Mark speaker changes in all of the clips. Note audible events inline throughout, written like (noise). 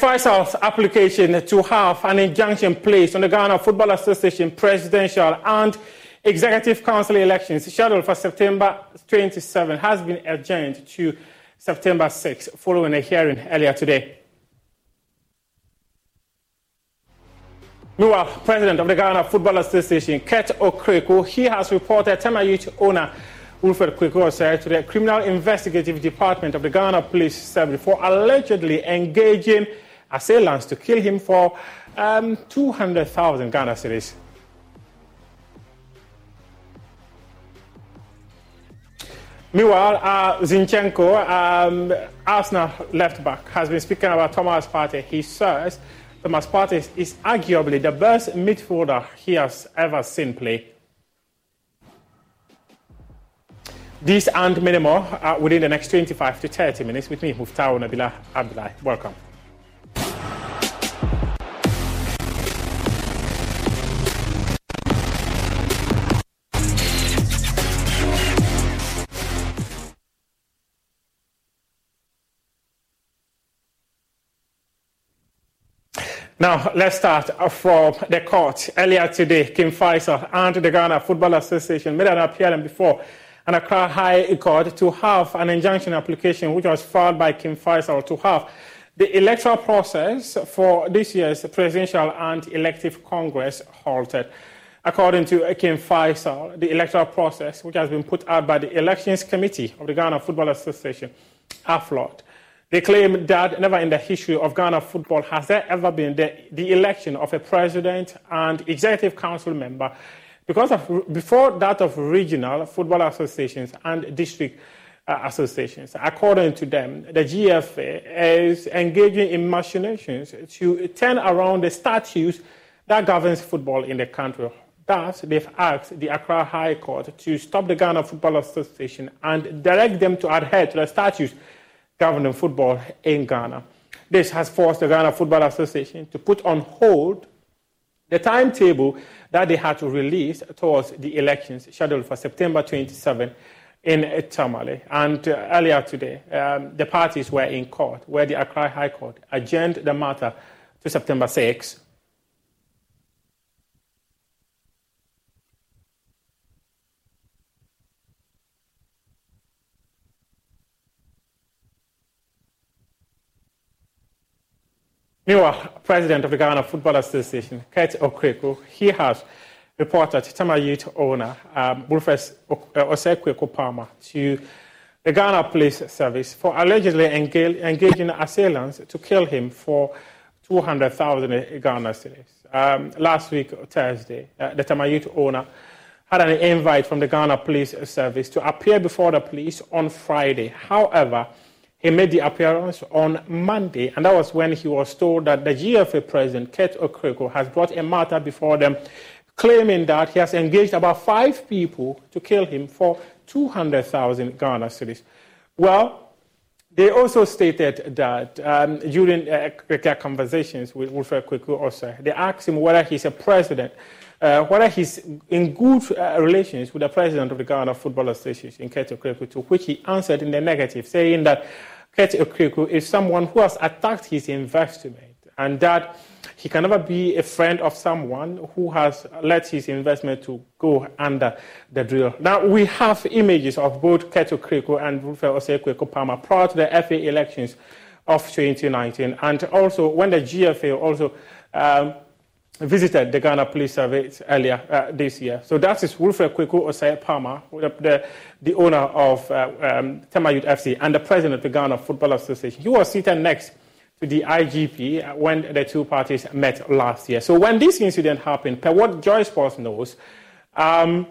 Speaker 1: King Faisal's application to have an injunction placed on the Ghana Football Association presidential and executive council elections scheduled for September 27 has been adjourned to September 6 following a hearing earlier today. Meanwhile, President of the Ghana Football Association, Kurt Okraku, he has reported Tema Youth owner Wilfred said to the Criminal Investigative Department of the Ghana Police Service for allegedly engaging assailants to kill him for um, 200,000 Ghana cedis. Meanwhile, uh, Zinchenko, um, Arsenal left back, has been speaking about Thomas Partey. He says Thomas Partey is arguably the best midfielder he has ever seen play. These and many more uh, within the next 25 to 30 minutes with me, Muftaw Nabila Abdullah. Welcome. Now, let's start from the court. Earlier today, King Faisal and the Ghana Football Association made an appearance before an Accra High Court to have an injunction application which was filed by King Faisal to have the electoral process for this year's presidential and elective Congress halted. According to Akin Faisal, the electoral process, which has been put out by the Elections Committee of the Ghana Football Association, flawed. They claim that never in the history of Ghana football has there ever been the, the election of a president and executive council member because of, before that of regional football associations and district uh, associations. According to them, the GFA is engaging in machinations to turn around the statutes that governs football in the country. Thus, they've asked the Accra High Court to stop the Ghana Football Association and direct them to adhere to the statutes governing football in Ghana. This has forced the Ghana Football Association to put on hold the timetable that they had to release towards the elections scheduled for September 27 in Tamale. And uh, earlier today, um, the parties were in court, where the Accra High Court adjourned the matter to September 6 Meanwhile, President of the Ghana Football Association, Kurt Okraku, he has reported Tema Youth owner um, Wilfred Osekweku Palmer to the Ghana Police Service for allegedly engaging assailants to kill him for 200,000 Ghana cedis. Um, last week, Thursday, uh, the Tema Youth owner had an invite from the Ghana Police Service to appear before the police on Friday. However, he made the appearance on Monday, and that was when he was told that the GFA president, Kurt Okraku, has brought a matter before them, claiming that he has engaged about five people to kill him for 200,000 Ghana cedis. Well, they also stated that um, during uh, their conversations with Wilfred Kweku also, they asked him whether he's a president, uh, whether he's in good uh, relations with the president of the Ghana Football Association, Kurt Okraku, to which he answered in the negative, saying that Kurt Okraku is someone who has attacked his investment and that he can never be a friend of someone who has let his investment to go under the drill. Now, we have images of both Kurt Okraku and Rufel Osekweku Palmer prior to the FA elections of 2019, and also when the GFA also um, visited the Ghana Police Service earlier uh, this year. So that is Wilfred Kweku Osei Palmer, the, the, owner of uh, um, Tema Youth FC and the president of the Ghana Football Association. He was seated next to the IGP when the two parties met last year. So when this incident happened, per what Joy Sports knows, um,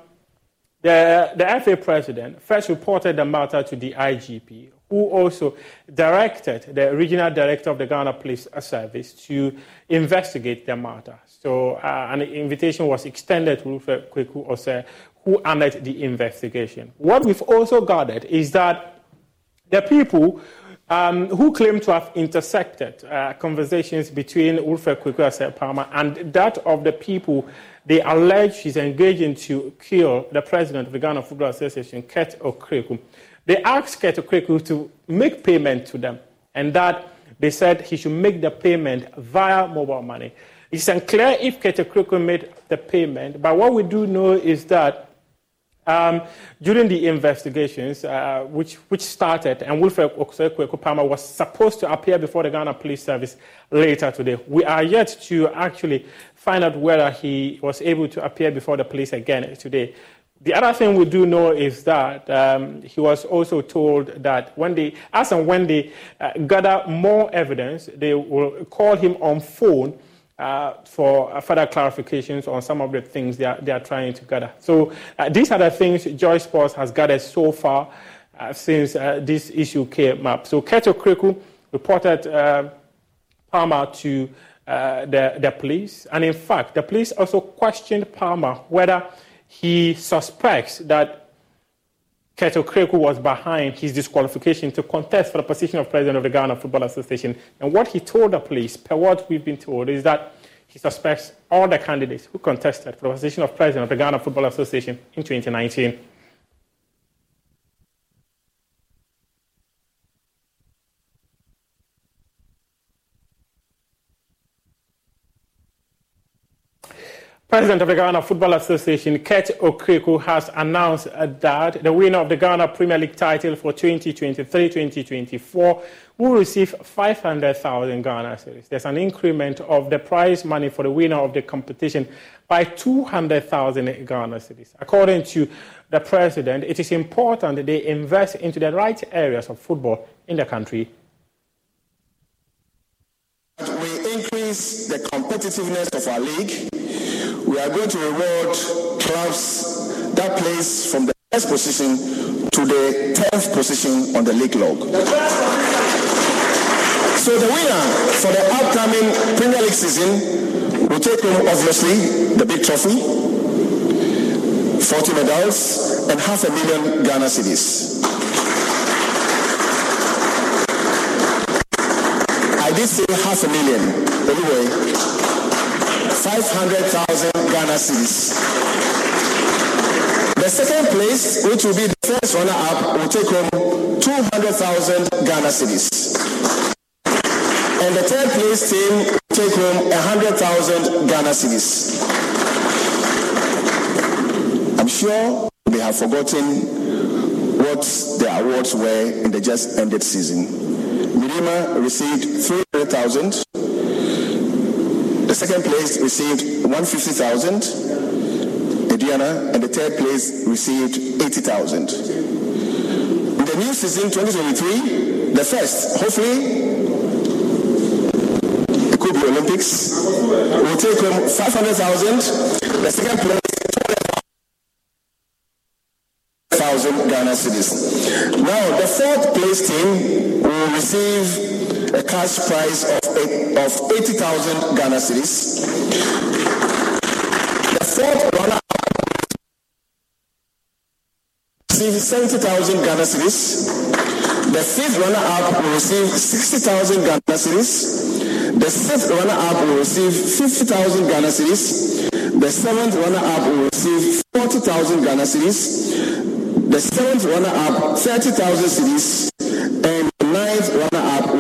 Speaker 1: the, the FA president first reported the matter to the IGP, who also directed the regional director of the Ghana Police Service to investigate the matter. So uh, an invitation was extended to Wilfred Kweku Osei, who honored the investigation. What we've also gathered is that the people um, who claim to have intercepted uh, conversations between Wilfred Kweku Osei Palmer and that of the people they allege he's engaging to kill the president of the Ghana Football Association, Kurt Okraku. They asked Kurt Okraku to make payment to them, and that they said he should make the payment via mobile money. It's unclear if Kurt Okraku made the payment, but what we do know is that um, during the investigations, uh, which, which started, and Wilfred Palmer was supposed to appear before the Ghana Police Service later today. We are yet to actually find out whether he was able to appear before the police again today. The other thing we do know is that um, he was also told that when they, as and when they uh, gather more evidence, they will call him on phone uh, for further clarifications on some of the things they are, they are trying to gather. So uh, these are the things Joy Sports has gathered so far uh, since uh, this issue came up. So Kurt Okraku reported uh, Palmer to uh, the, the police. And in fact, the police also questioned Palmer whether he suspects that Kurt Okraku was behind his disqualification to contest for the position of president of the Ghana Football Association. And what he told the police, per what we've been told, is that he suspects all the candidates who contested for the position of president of the Ghana Football Association in 2019 President of the Ghana Football Association, Kurt Okraku, has announced uh, that the winner of the Ghana Premier League title for 2023-2024 will receive 500,000 Ghana cedis. There's an increment of the prize money for the winner of the competition by 200,000 Ghana cedis. According to the president, it is important that they invest into the right areas of football in the country
Speaker 2: we increase the competitiveness of our league we are going to reward clubs that place from the first position to the 10th position on the league log. So the winner for the upcoming Premier League season will take home, obviously, the big trophy, 40 medals, and half a million Ghana cedis. I did say half a million. Anyway, 500,000 Ghana cedis. The second place, which will be the first runner-up, will take home 200,000 Ghana cedis. And the third place team will take home 100,000 Ghana cedis. I'm sure they have forgotten what the awards were in the just ended season. Medeama received 300,000. Second place received 150,000. Aduana and the third place received 80,000. In the new season 2023, the first, hopefully, it could be Olympics, will take home 500,000. The second place, 200,000 Ghana cedis. Now, the fourth place team will receive a cash prize of of 80,000 Ghana cedis. The fourth runner receive 70,000 Ghana cedis. The fifth runner-up will receive 60,000 Ghana cedis. The sixth runner-up will receive 50,000 Ghana cedis. The seventh runner-up will receive 40,000 Ghana cedis. The seventh runner-up 30,000 cedis.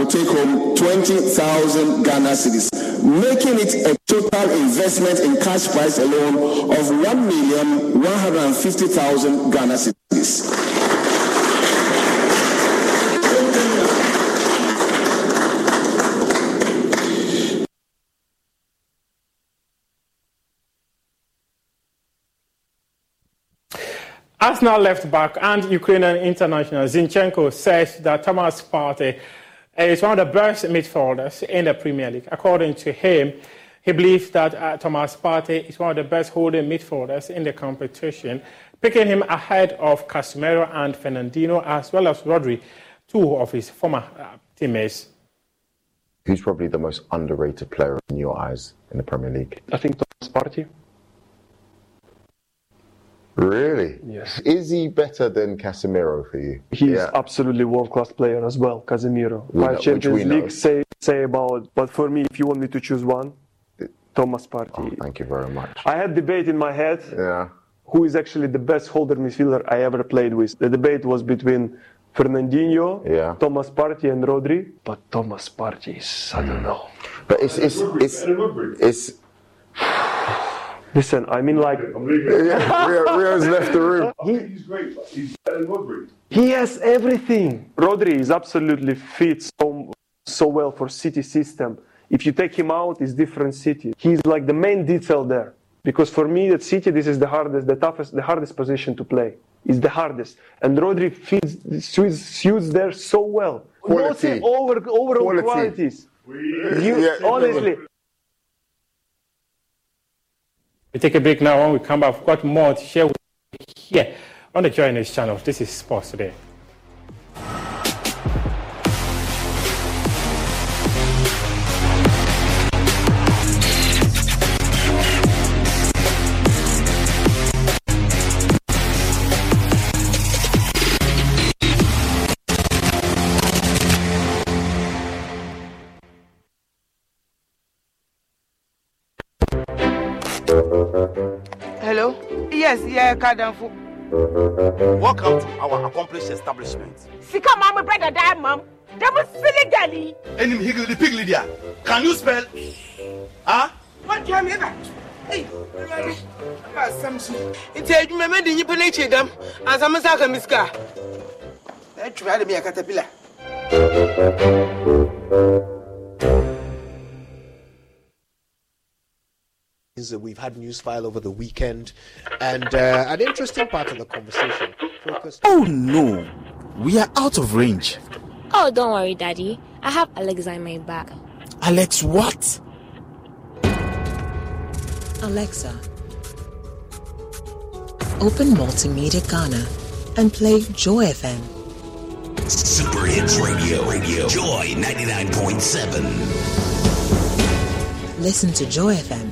Speaker 2: Take home 20,000 Ghana cedis, making it a total investment in cash price alone of 1,150,000 Ghana cedis.
Speaker 1: Arsenal left back and Ukrainian international Zinchenko says that Thomas Partey is one of the best midfielders in the Premier League. According to him, he believes that uh, Thomas Partey is one of the best holding midfielders in the competition, picking him ahead of Casemiro and Fernandinho, as well as Rodri, two of his former uh, teammates.
Speaker 3: Who's probably the most underrated player in your eyes in the Premier League?
Speaker 4: I think Thomas Partey.
Speaker 3: Really?
Speaker 4: Yes.
Speaker 3: Is he better than Casemiro for you?
Speaker 4: He's yeah. absolutely world class player as well, Casemiro. We Five know, Champions League say say about, but for me, if you want me to choose one, Thomas Partey.
Speaker 3: Oh, thank you very much.
Speaker 4: I had debate in my head.
Speaker 3: Yeah.
Speaker 4: Who is actually the best holder midfielder I ever played with? The debate was between Fernandinho,
Speaker 3: yeah.
Speaker 4: Thomas Partey, and Rodri. But Thomas Partey is, I don't know.
Speaker 3: But it's it's, it's, it's
Speaker 4: Listen, I mean, like. (laughs)
Speaker 3: Rio, Rio's left the room.
Speaker 5: He, he's great, but he's better than Rodri.
Speaker 4: He has everything. Rodri is absolutely fit so, so well for City system. If you take him out, it's different City. He's like the main detail there. Because for me, at City, this is the hardest, the toughest, the hardest position to play. It's the hardest. And Rodri fits, suits, suits there so well.
Speaker 3: Quality.
Speaker 4: Not over, overall Quality. qualities. You, (laughs) yeah. Honestly,
Speaker 1: We take a break now. When we come back, we've got more to share with you here on the JoyNews channel. This is Sports Today.
Speaker 6: yɛ kadamfo.
Speaker 7: welcome to our accomplished establishment.
Speaker 6: sika maa mi brada daa mam damu sili gali.
Speaker 7: enim higgledy piggledy dia can you spell. Huh?
Speaker 6: wọ́n jẹ́ mi bá nti adwuma mɛde nnipa no akyi dam ansa me sa aka me sika atwuma de meyɛ katapila
Speaker 8: We've had news file over the weekend, and uh, an interesting part of the conversation focused.
Speaker 9: Oh no, we are out of range.
Speaker 10: Oh, don't worry, Daddy. I have Alexa in my bag.
Speaker 9: Alex, what?
Speaker 11: Alexa, open Multimedia Ghana and play Joy FM.
Speaker 12: Super Hits Radio, Radio, Joy 99.7.
Speaker 11: Listen to Joy FM,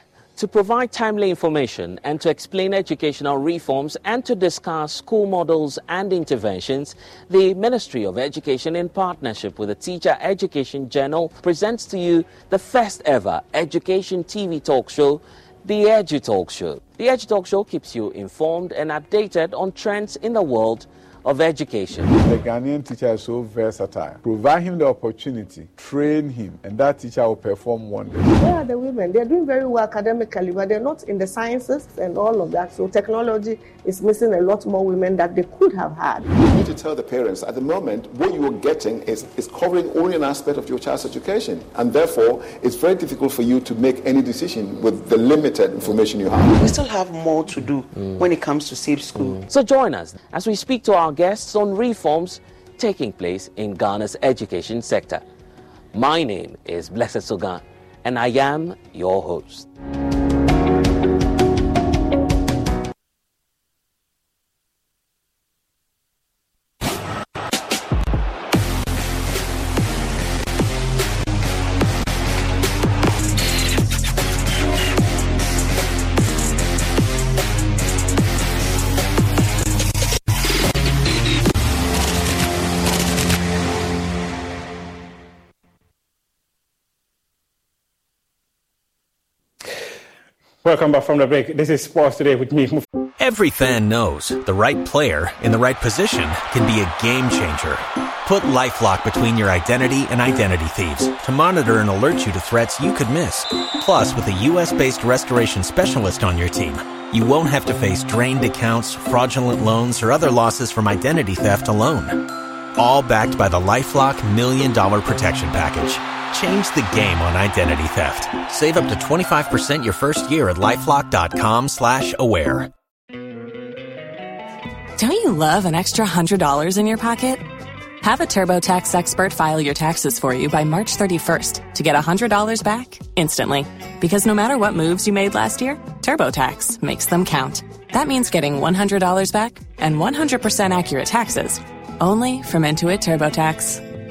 Speaker 13: To provide timely information and to explain educational reforms and to discuss school models and interventions, the Ministry of Education, in partnership with the Teacher Education Journal, presents to you the first ever education TV talk show, the Edu Talk Show. The Edu Talk Show keeps you informed and updated on trends in the world of education.
Speaker 14: The Ghanaian teacher is so versatile. Provide him the opportunity, train him, and that teacher will perform wonders.
Speaker 15: Where are the women? They're doing very well academically, but they're not in the sciences and all of that. So technology is missing a lot more women that they could have had.
Speaker 16: You need to tell the parents at the moment what you are getting is, is covering only an aspect of your child's education. And therefore, it's very difficult for you to make any decision with the limited information you have.
Speaker 17: We still have more to do mm. when it comes to safe school.
Speaker 13: Mm. So join us as we speak to our guests on reforms taking place in Ghana's education sector. My name is Blessed Sogan, and I am your host.
Speaker 1: Welcome back from the break. This is Sports Today with me.
Speaker 18: Every fan knows the right player in the right position can be a game changer. Put LifeLock between your identity and identity thieves to monitor and alert you to threats you could miss. Plus, with a U.S.-based restoration specialist on your team, you won't have to face drained accounts, fraudulent loans, or other losses from identity theft alone. All backed by the LifeLock Million Dollar Protection Package. Change the game on identity theft. Save up to 25% your first year at lifelock.com slash aware.
Speaker 19: Don't you love an extra $100 in your pocket? Have a TurboTax expert file your taxes for you by March 31st to get $100 back instantly. Because no matter what moves you made last year, TurboTax makes them count. That means getting $100 back and 100% accurate taxes only from Intuit TurboTax.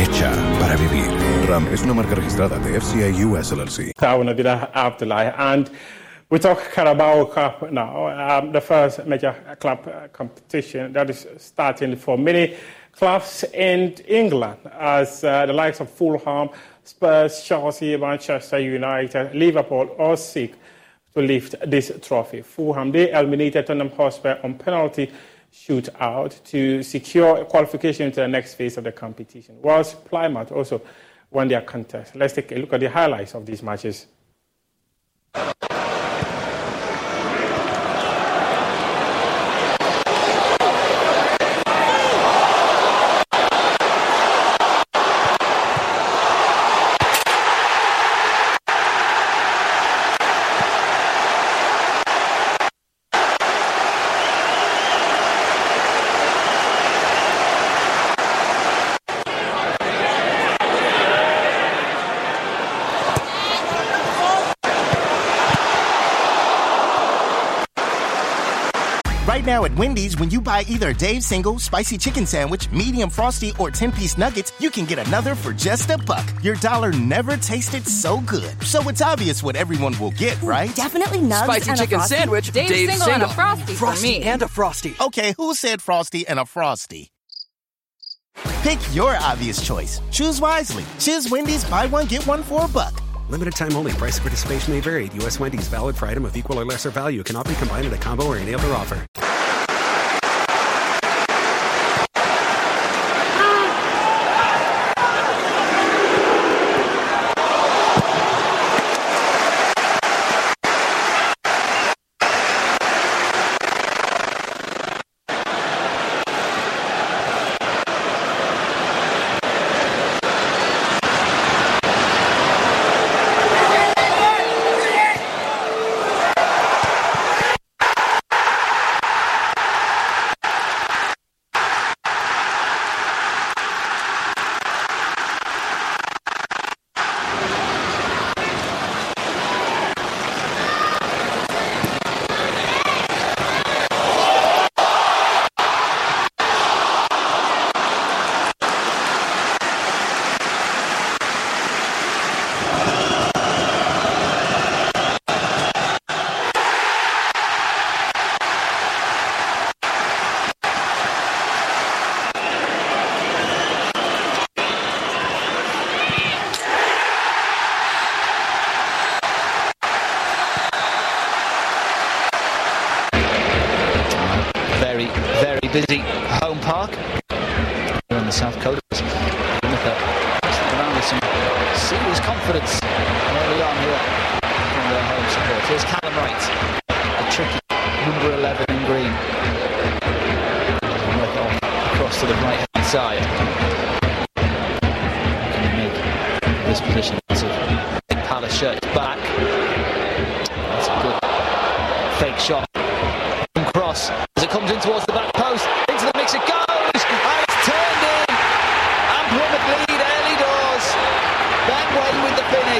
Speaker 20: Hecha para vivir. RAM es una marca registrada de FCA US LLC.
Speaker 1: And we talk Carabao Cup now, um, the first major club competition that is starting for many clubs in England, as uh, the likes of Fulham, Spurs, Chelsea, Manchester United, Liverpool all seek to lift this trophy. Fulham, they eliminated Tottenham Hotspur on penalty shootout to secure qualification to the next phase of the competition, whilst Plymouth also won their contest. Let's take a look at the highlights of these matches.
Speaker 21: Right now at Wendy's, when you buy either a Dave's single, spicy chicken sandwich, medium frosty, or 10 piece nuggets, you can get another for just a buck. Your dollar never tasted so good. So it's obvious what everyone will get, right?
Speaker 22: Definitely nugs
Speaker 21: Spicy
Speaker 22: and a
Speaker 21: chicken
Speaker 22: frosty.
Speaker 21: sandwich,
Speaker 22: Dave's,
Speaker 21: Dave's
Speaker 22: single, and a frosty,
Speaker 21: Frosty
Speaker 22: for me.
Speaker 21: and a frosty. Okay, who said frosty and a frosty? Pick your obvious choice. Choose wisely. Choose Wendy's buy one, get one for a buck.
Speaker 23: Limited time only. Price of participation may vary. U.S. Wendy's valid for item of equal or lesser value. Cannot be combined in a combo or any other offer.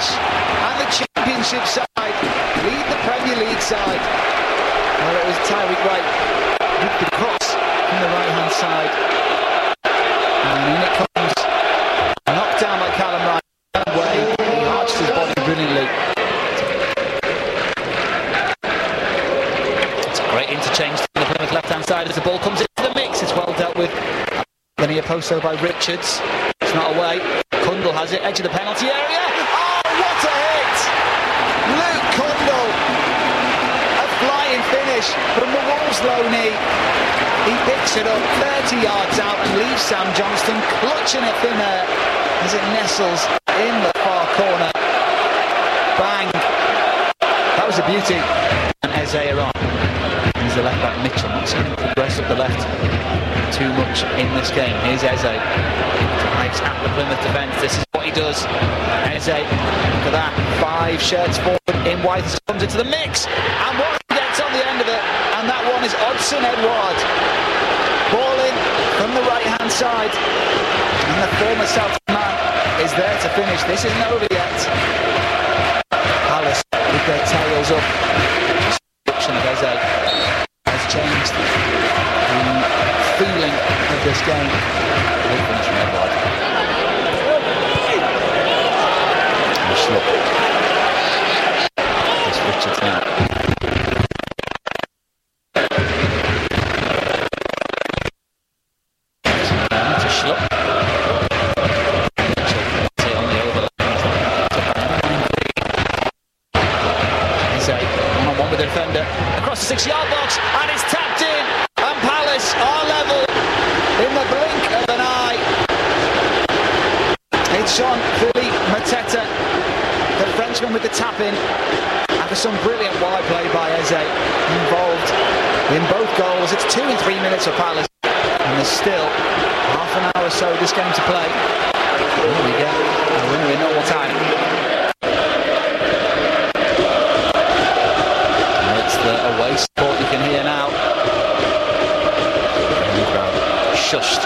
Speaker 24: With and the Championship side lead the Premier League side. Well, it was Tyreek Wright with the cross from the right hand side, and in it comes, knocked down by Callum Wright. Wayne, he arched his body brilliantly. It's a great interchange from the Plymouth left-hand side as the ball comes into the mix. It's well dealt with. Then he opposed by Richards. It's not away. Cundle has it, edge of the penalty area. Oh, what a hit! Luke Cundle from the Wolves loanee. He picks it up 30 yards out and leaves Sam Johnstone clutching it thin air as it nestles in the far corner. Bang! That was a beauty. And Eze on. He's the left back Mitchell. Not him progress up the left too much in this game. Here's Eze. Drives at the Plymouth defence. This is what he does. Eze, look at that. Five shirts forward in white comes into the mix. And what gets on the end of it. And that is Odsonne Ball in from the right hand side. And the former South man is there to finish. This isn't over yet. Palace with their tails up. Of Eze has changed the feeling of this game. The defender across the six yard box and it's tapped in and Palace are level in the blink of an eye. It's Jean-Philippe Mateta, the Frenchman with the tap in after some brilliant wide play by Eze involved in both goals. It's two and three minutes for Palace and there's still half an hour or so this game to play. Here we go, a winner in normal time. Shushed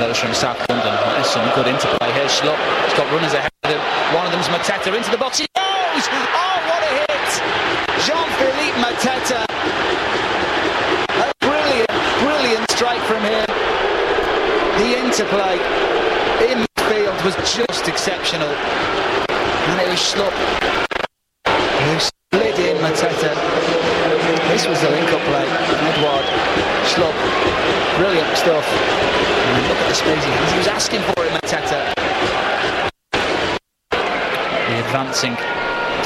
Speaker 24: those from South London. There's some good interplay here. Schlupp, he's got runners ahead of him. One of them's Mateta into the box. He goes! Oh, what a hit! Jean-Philippe Mateta. A brilliant, brilliant strike from him. The interplay in midfield was just exceptional. And it was Schlupp who slid in Mateta. This was the link-up play. Edouard, Schlupp, brilliant stuff. Look at the he has. He was asking for it, Mateta. The advancing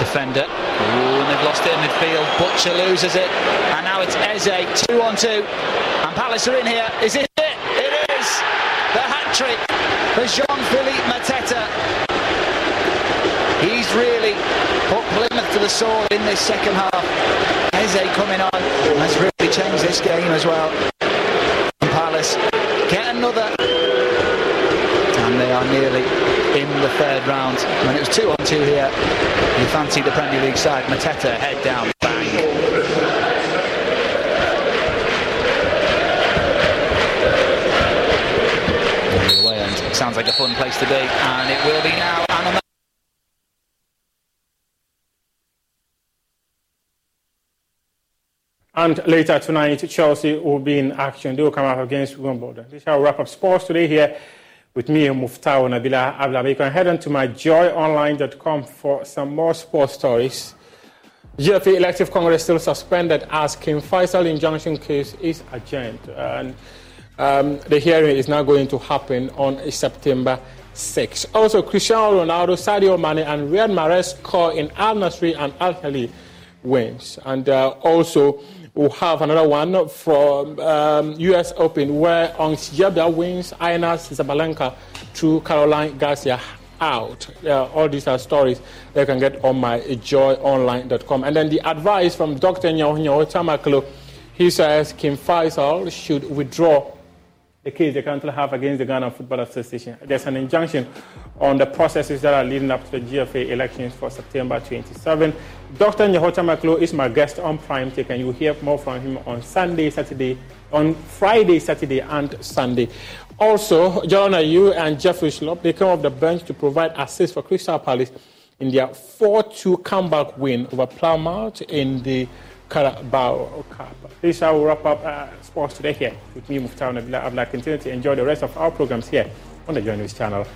Speaker 24: defender. Ooh, and they've lost it in midfield. Butcher loses it. And now it's Eze, two on two. And Palace are in here. Is it it? It is! The hat-trick for Jean-Philippe Mateta. He's really put Plymouth to the sword in this second half. Eze coming on has really changed this game as well. Palace get another. And they are nearly in the third round. When it was two on two here, you fancy the Premier League side. Mateta head down, bang. Sounds like a fun place to be, and it will be now. And
Speaker 1: later tonight, Chelsea will be in action. They will come up against Wimbledon. This shall wrap up sports today here with me, and Muftaw Nabila Abla. You can head on to myjoyonline.com for some more sports stories. GFA Elective Congress still suspended as King Faisal injunction case is adjourned. And um, the hearing is now going to happen on September 6. Also, Cristiano Ronaldo, Sadio Mane, and Riyad Mahrez score in Al Nasri and Al Hilal wins. And uh, also, we'll have another one from um, US Open where Ons Jabeur wins Aryna Sabalenka to Caroline Garcia out. Uh, all these are stories that you can get on my joyonline.com. And then the advice from Dr. Nyaho Tamakloe, he says King Faisal should withdraw the case they currently have against the Ghana Football Association. There's an injunction on the processes that are leading up to the GFA elections for September 27. Dr. Nyaho Tamakloe is my guest on Prime Take, and you'll hear more from him on Sunday, Saturday, on Friday, Saturday, and Sunday. Also, John Ayew and Jeffrey Schlupp, they come off the bench to provide assist for Crystal Palace in their 4-2 comeback win over Plymouth in the Carabao. This shall wrap up uh, sports today here with me, Muftar Nabila Abla. Continue to enjoy the rest of our programs here on the Journalist channel.